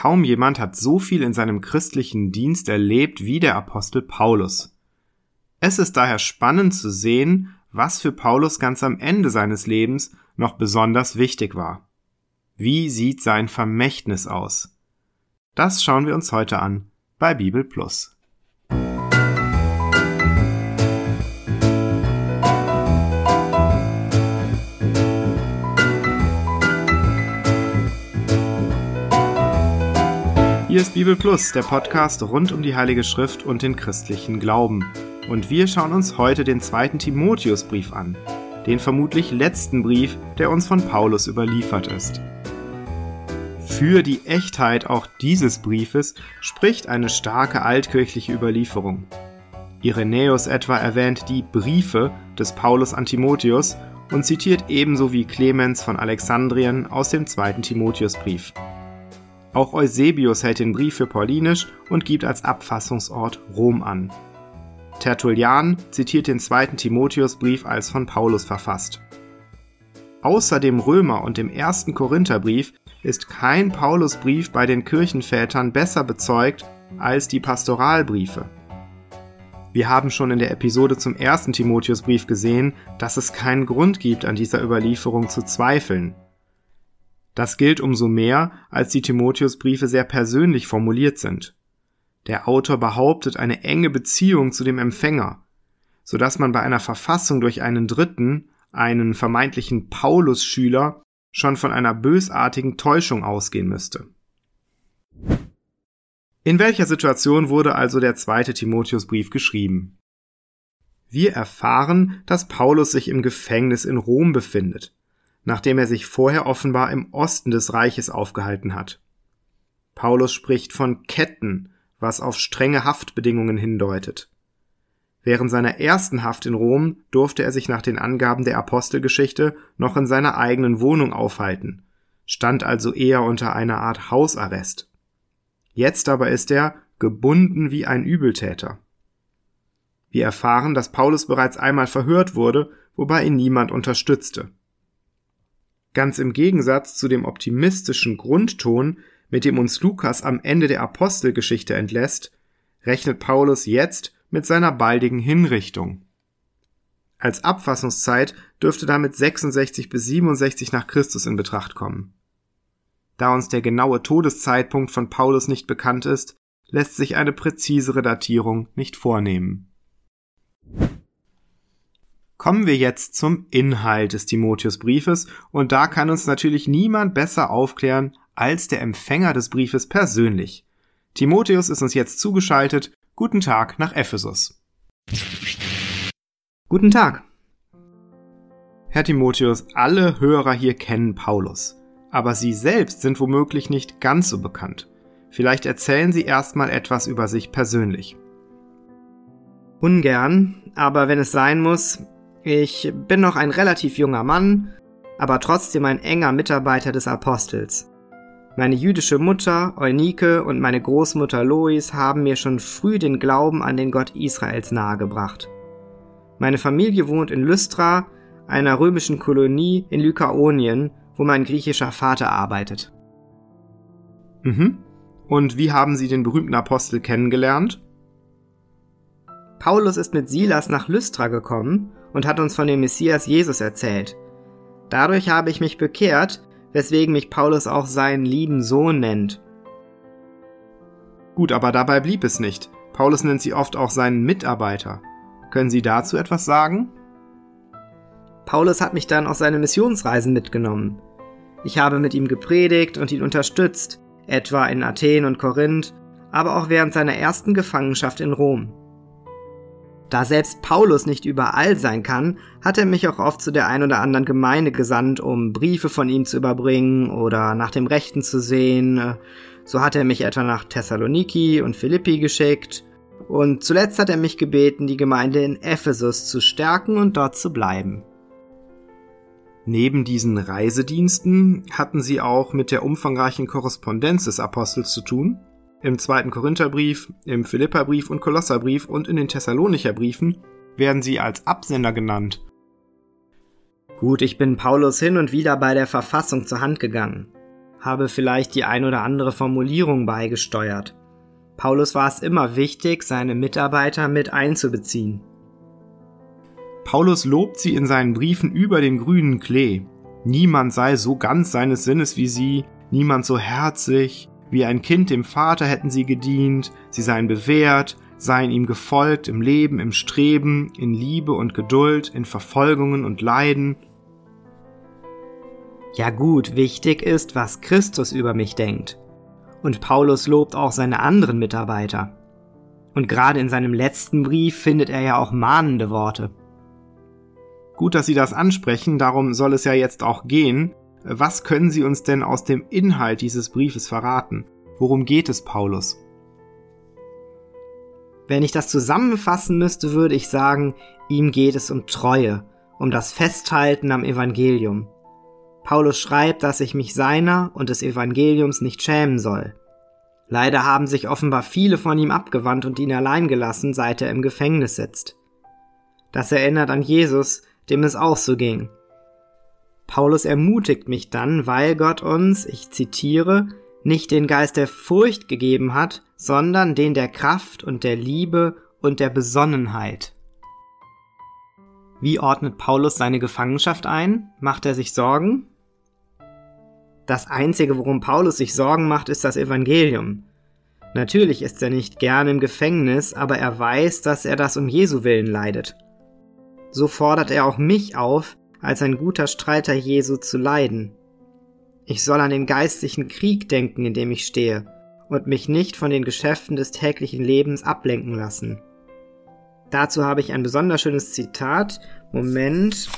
Kaum jemand hat so viel in seinem christlichen Dienst erlebt wie der Apostel Paulus. Es ist daher spannend zu sehen, was für Paulus ganz am Ende seines Lebens noch besonders wichtig war. Wie sieht sein Vermächtnis aus? Das schauen wir uns heute an bei Bibel Plus. Hier ist Bibel Plus, der Podcast rund um die Heilige Schrift und den christlichen Glauben. Und wir schauen uns heute den zweiten Timotheusbrief an, den vermutlich letzten Brief, der uns von Paulus überliefert ist. Für die Echtheit auch dieses Briefes spricht eine starke altkirchliche Überlieferung. Irenäus etwa erwähnt die Briefe des Paulus an Timotheus und zitiert ebenso wie Clemens von Alexandrien aus dem zweiten Timotheusbrief. Auch Eusebius hält den Brief für paulinisch und gibt als Abfassungsort Rom an. Tertullian zitiert den zweiten Timotheusbrief als von Paulus verfasst. Außer dem Römer und dem ersten Korintherbrief ist kein Paulusbrief bei den Kirchenvätern besser bezeugt als die Pastoralbriefe. Wir haben schon in der Episode zum ersten Timotheusbrief gesehen, dass es keinen Grund gibt, an dieser Überlieferung zu zweifeln. Das gilt umso mehr, als die Timotheusbriefe sehr persönlich formuliert sind. Der Autor behauptet eine enge Beziehung zu dem Empfänger, so dass man bei einer Verfassung durch einen Dritten, einen vermeintlichen Paulus-Schüler, schon von einer bösartigen Täuschung ausgehen müsste. In welcher Situation wurde also der zweite Timotheusbrief geschrieben? Wir erfahren, dass Paulus sich im Gefängnis in Rom befindet nachdem er sich vorher offenbar im Osten des Reiches aufgehalten hat. Paulus spricht von Ketten, was auf strenge Haftbedingungen hindeutet. Während seiner ersten Haft in Rom durfte er sich nach den Angaben der Apostelgeschichte noch in seiner eigenen Wohnung aufhalten, stand also eher unter einer Art Hausarrest. Jetzt aber ist er gebunden wie ein Übeltäter. Wir erfahren, dass Paulus bereits einmal verhört wurde, wobei ihn niemand unterstützte. Ganz im Gegensatz zu dem optimistischen Grundton, mit dem uns Lukas am Ende der Apostelgeschichte entlässt, rechnet Paulus jetzt mit seiner baldigen Hinrichtung. Als Abfassungszeit dürfte damit 66 bis 67 nach Christus in Betracht kommen. Da uns der genaue Todeszeitpunkt von Paulus nicht bekannt ist, lässt sich eine präzisere Datierung nicht vornehmen. Kommen wir jetzt zum Inhalt des Timotheusbriefes und da kann uns natürlich niemand besser aufklären als der Empfänger des Briefes persönlich. Timotheus ist uns jetzt zugeschaltet. Guten Tag nach Ephesus. Guten Tag. Herr Timotheus, alle Hörer hier kennen Paulus, aber Sie selbst sind womöglich nicht ganz so bekannt. Vielleicht erzählen Sie erstmal etwas über sich persönlich. Ungern, aber wenn es sein muss, ich bin noch ein relativ junger Mann, aber trotzdem ein enger Mitarbeiter des Apostels. Meine jüdische Mutter, Eunike und meine Großmutter Lois haben mir schon früh den Glauben an den Gott Israels nahegebracht. Meine Familie wohnt in Lystra, einer römischen Kolonie in Lykaonien, wo mein griechischer Vater arbeitet. Mhm. Und wie haben Sie den berühmten Apostel kennengelernt? Paulus ist mit Silas nach Lystra gekommen und hat uns von dem Messias Jesus erzählt. Dadurch habe ich mich bekehrt, weswegen mich Paulus auch seinen lieben Sohn nennt. Gut, aber dabei blieb es nicht. Paulus nennt sie oft auch seinen Mitarbeiter. Können Sie dazu etwas sagen? Paulus hat mich dann auf seine Missionsreisen mitgenommen. Ich habe mit ihm gepredigt und ihn unterstützt, etwa in Athen und Korinth, aber auch während seiner ersten Gefangenschaft in Rom. Da selbst Paulus nicht überall sein kann, hat er mich auch oft zu der ein oder anderen Gemeinde gesandt, um Briefe von ihm zu überbringen oder nach dem Rechten zu sehen. So hat er mich etwa nach Thessaloniki und Philippi geschickt. Und zuletzt hat er mich gebeten, die Gemeinde in Ephesus zu stärken und dort zu bleiben. Neben diesen Reisediensten hatten sie auch mit der umfangreichen Korrespondenz des Apostels zu tun? Im zweiten Korintherbrief, im Philipperbrief und Kolosserbrief und in den Thessalonicher Briefen werden sie als Absender genannt. Gut, ich bin Paulus hin und wieder bei der Verfassung zur Hand gegangen. habe vielleicht die ein oder andere Formulierung beigesteuert. Paulus war es immer wichtig, seine Mitarbeiter mit einzubeziehen. Paulus lobt sie in seinen Briefen über den grünen Klee. Niemand sei so ganz seines Sinnes wie sie, niemand so herzig, wie ein Kind dem Vater hätten sie gedient, sie seien bewährt, seien ihm gefolgt im Leben, im Streben, in Liebe und Geduld, in Verfolgungen und Leiden. Ja gut, wichtig ist, was Christus über mich denkt. Und Paulus lobt auch seine anderen Mitarbeiter. Und gerade in seinem letzten Brief findet er ja auch mahnende Worte. Gut, dass Sie das ansprechen, darum soll es ja jetzt auch gehen. Was können Sie uns denn aus dem Inhalt dieses Briefes verraten? Worum geht es Paulus? Wenn ich das zusammenfassen müsste, würde ich sagen, ihm geht es um Treue, um das Festhalten am Evangelium. Paulus schreibt, dass ich mich seiner und des Evangeliums nicht schämen soll. Leider haben sich offenbar viele von ihm abgewandt und ihn allein gelassen, seit er im Gefängnis sitzt. Das erinnert an Jesus, dem es auch so ging. Paulus ermutigt mich dann, weil Gott uns, ich zitiere, nicht den Geist der Furcht gegeben hat, sondern den der Kraft und der Liebe und der Besonnenheit. Wie ordnet Paulus seine Gefangenschaft ein? Macht er sich Sorgen? Das Einzige, worum Paulus sich Sorgen macht, ist das Evangelium. Natürlich ist er nicht gern im Gefängnis, aber er weiß, dass er das um Jesu willen leidet. So fordert er auch mich auf, als ein guter Streiter Jesu zu leiden. Ich soll an den geistlichen Krieg denken, in dem ich stehe, und mich nicht von den Geschäften des täglichen Lebens ablenken lassen. Dazu habe ich ein besonders schönes Zitat. Moment.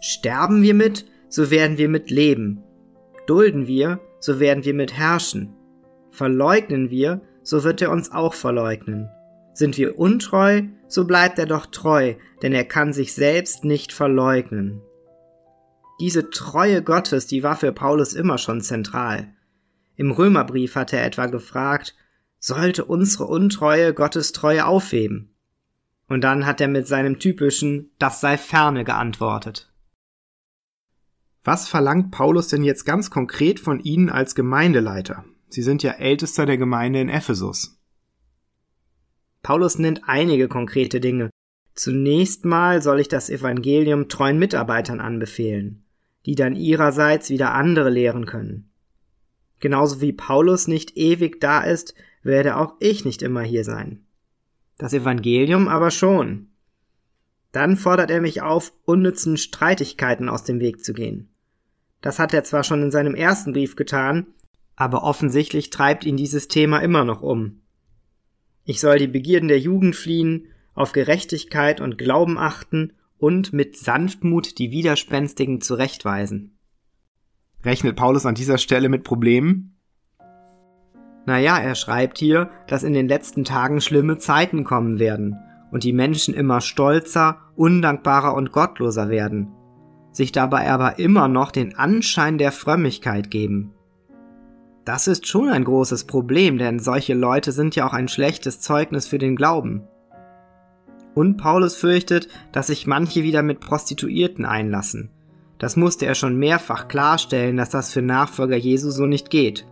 Sterben wir mit, so werden wir mit leben. Dulden wir, so werden wir mit herrschen. Verleugnen wir, so wird er uns auch verleugnen. Sind wir untreu, so bleibt er doch treu, denn er kann sich selbst nicht verleugnen. Diese Treue Gottes, die war für Paulus immer schon zentral. Im Römerbrief hat er etwa gefragt, sollte unsere Untreue Gottes Treue aufheben? Und dann hat er mit seinem typischen Das sei ferne geantwortet. Was verlangt Paulus denn jetzt ganz konkret von Ihnen als Gemeindeleiter? Sie sind ja Ältester der Gemeinde in Ephesus. Paulus nennt einige konkrete Dinge. Zunächst mal soll ich das Evangelium treuen Mitarbeitern anbefehlen, die dann ihrerseits wieder andere lehren können. Genauso wie Paulus nicht ewig da ist, werde auch ich nicht immer hier sein. Das Evangelium aber schon. Dann fordert er mich auf, unnützen Streitigkeiten aus dem Weg zu gehen. Das hat er zwar schon in seinem ersten Brief getan, aber offensichtlich treibt ihn dieses Thema immer noch um. Ich soll die Begierden der Jugend fliehen, auf Gerechtigkeit und Glauben achten und mit Sanftmut die Widerspenstigen zurechtweisen. Rechnet Paulus an dieser Stelle mit Problemen? Naja, er schreibt hier, dass in den letzten Tagen schlimme Zeiten kommen werden und die Menschen immer stolzer, undankbarer und gottloser werden, sich dabei aber immer noch den Anschein der Frömmigkeit geben. Das ist schon ein großes Problem, denn solche Leute sind ja auch ein schlechtes Zeugnis für den Glauben. Und Paulus fürchtet, dass sich manche wieder mit Prostituierten einlassen. Das musste er schon mehrfach klarstellen, dass das für Nachfolger Jesu so nicht geht.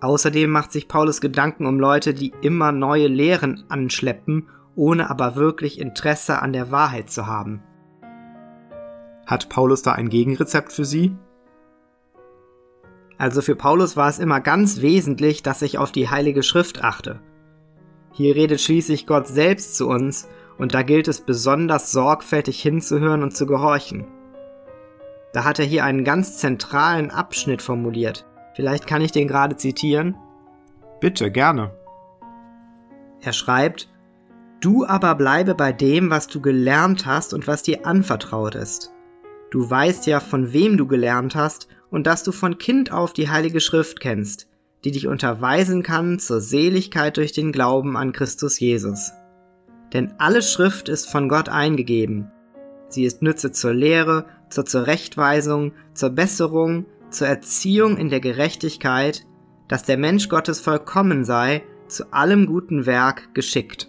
Außerdem macht sich Paulus Gedanken um Leute, die immer neue Lehren anschleppen, ohne aber wirklich Interesse an der Wahrheit zu haben. Hat Paulus da ein Gegenrezept für sie? Also für Paulus war es immer ganz wesentlich, dass ich auf die Heilige Schrift achte. Hier redet schließlich Gott selbst zu uns, und da gilt es besonders sorgfältig hinzuhören und zu gehorchen. Da hat er hier einen ganz zentralen Abschnitt formuliert. Vielleicht kann ich den gerade zitieren. Bitte, gerne. Er schreibt, Du aber bleibe bei dem, was du gelernt hast und was dir anvertraut ist. Du weißt ja, von wem du gelernt hast und dass du von Kind auf die Heilige Schrift kennst, die dich unterweisen kann zur Seligkeit durch den Glauben an Christus Jesus. Denn alle Schrift ist von Gott eingegeben. Sie ist Nütze zur Lehre, zur Zurechtweisung, zur Besserung, zur Erziehung in der Gerechtigkeit, dass der Mensch Gottes vollkommen sei, zu allem guten Werk geschickt.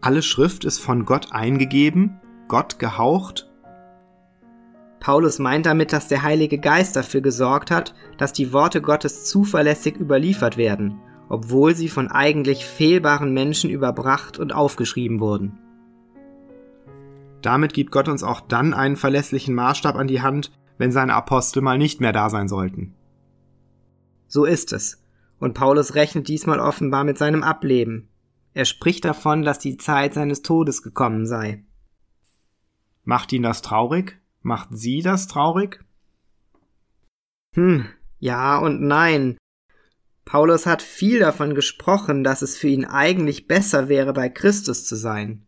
Alle Schrift ist von Gott eingegeben, Gott gehaucht Paulus meint damit, dass der Heilige Geist dafür gesorgt hat, dass die Worte Gottes zuverlässig überliefert werden, obwohl sie von eigentlich fehlbaren Menschen überbracht und aufgeschrieben wurden. Damit gibt Gott uns auch dann einen verlässlichen Maßstab an die Hand, wenn seine Apostel mal nicht mehr da sein sollten. So ist es. Und Paulus rechnet diesmal offenbar mit seinem Ableben. Er spricht davon, dass die Zeit seines Todes gekommen sei. Macht ihn das traurig? Macht sie das traurig? Hm, ja und nein. Paulus hat viel davon gesprochen, dass es für ihn eigentlich besser wäre, bei Christus zu sein.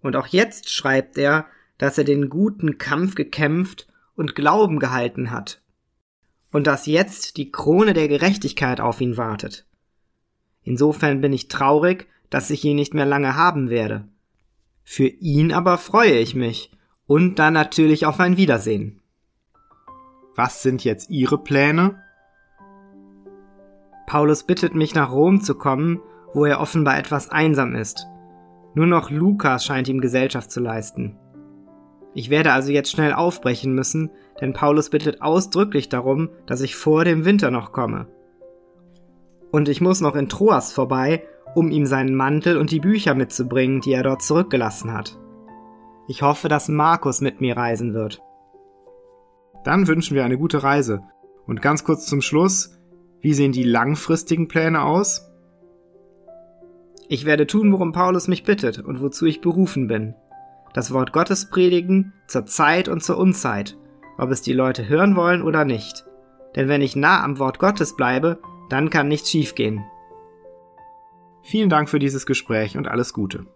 Und auch jetzt schreibt er, dass er den guten Kampf gekämpft und Glauben gehalten hat. Und dass jetzt die Krone der Gerechtigkeit auf ihn wartet. Insofern bin ich traurig, dass ich ihn nicht mehr lange haben werde. Für ihn aber freue ich mich und dann natürlich auf ein Wiedersehen. Was sind jetzt Ihre Pläne? Paulus bittet mich nach Rom zu kommen, wo er offenbar etwas einsam ist. Nur noch Lukas scheint ihm Gesellschaft zu leisten. Ich werde also jetzt schnell aufbrechen müssen, denn Paulus bittet ausdrücklich darum, dass ich vor dem Winter noch komme. Und ich muss noch in Troas vorbei, um ihm seinen Mantel und die Bücher mitzubringen, die er dort zurückgelassen hat. Ich hoffe, dass Markus mit mir reisen wird. Dann wünschen wir eine gute Reise. Und ganz kurz zum Schluss, wie sehen die langfristigen Pläne aus? Ich werde tun, worum Paulus mich bittet und wozu ich berufen bin. Das Wort Gottes predigen, zur Zeit und zur Unzeit, ob es die Leute hören wollen oder nicht. Denn wenn ich nah am Wort Gottes bleibe, dann kann nichts schiefgehen. Vielen Dank für dieses Gespräch und alles Gute.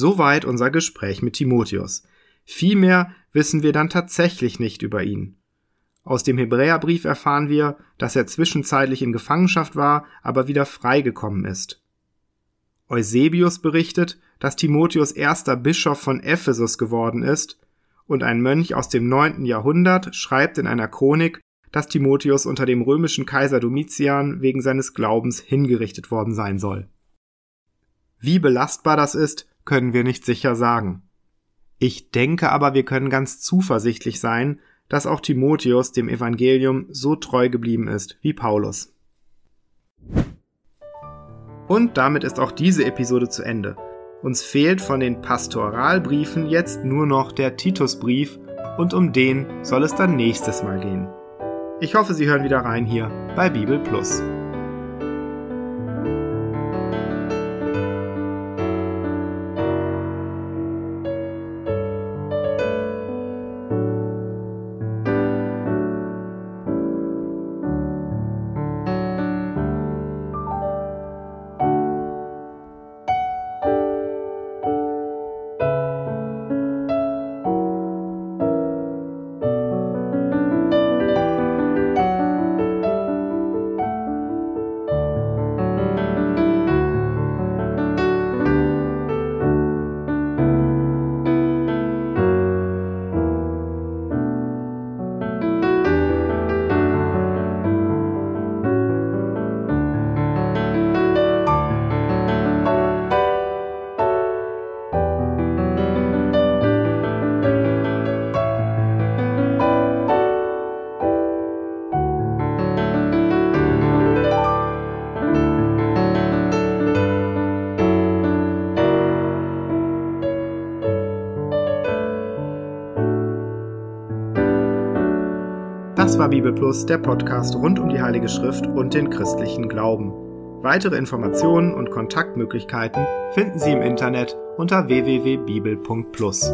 Soweit unser Gespräch mit Timotheus. Viel mehr wissen wir dann tatsächlich nicht über ihn. Aus dem Hebräerbrief erfahren wir, dass er zwischenzeitlich in Gefangenschaft war, aber wieder freigekommen ist. Eusebius berichtet, dass Timotheus erster Bischof von Ephesus geworden ist, und ein Mönch aus dem neunten Jahrhundert schreibt in einer Chronik, dass Timotheus unter dem römischen Kaiser Domitian wegen seines Glaubens hingerichtet worden sein soll. Wie belastbar das ist, können wir nicht sicher sagen. Ich denke aber, wir können ganz zuversichtlich sein, dass auch Timotheus dem Evangelium so treu geblieben ist wie Paulus. Und damit ist auch diese Episode zu Ende. Uns fehlt von den Pastoralbriefen jetzt nur noch der Titusbrief und um den soll es dann nächstes Mal gehen. Ich hoffe, Sie hören wieder rein hier bei Bibel Plus. Das war Bibel Plus, der Podcast rund um die Heilige Schrift und den christlichen Glauben. Weitere Informationen und Kontaktmöglichkeiten finden Sie im Internet unter www.bibel.plus.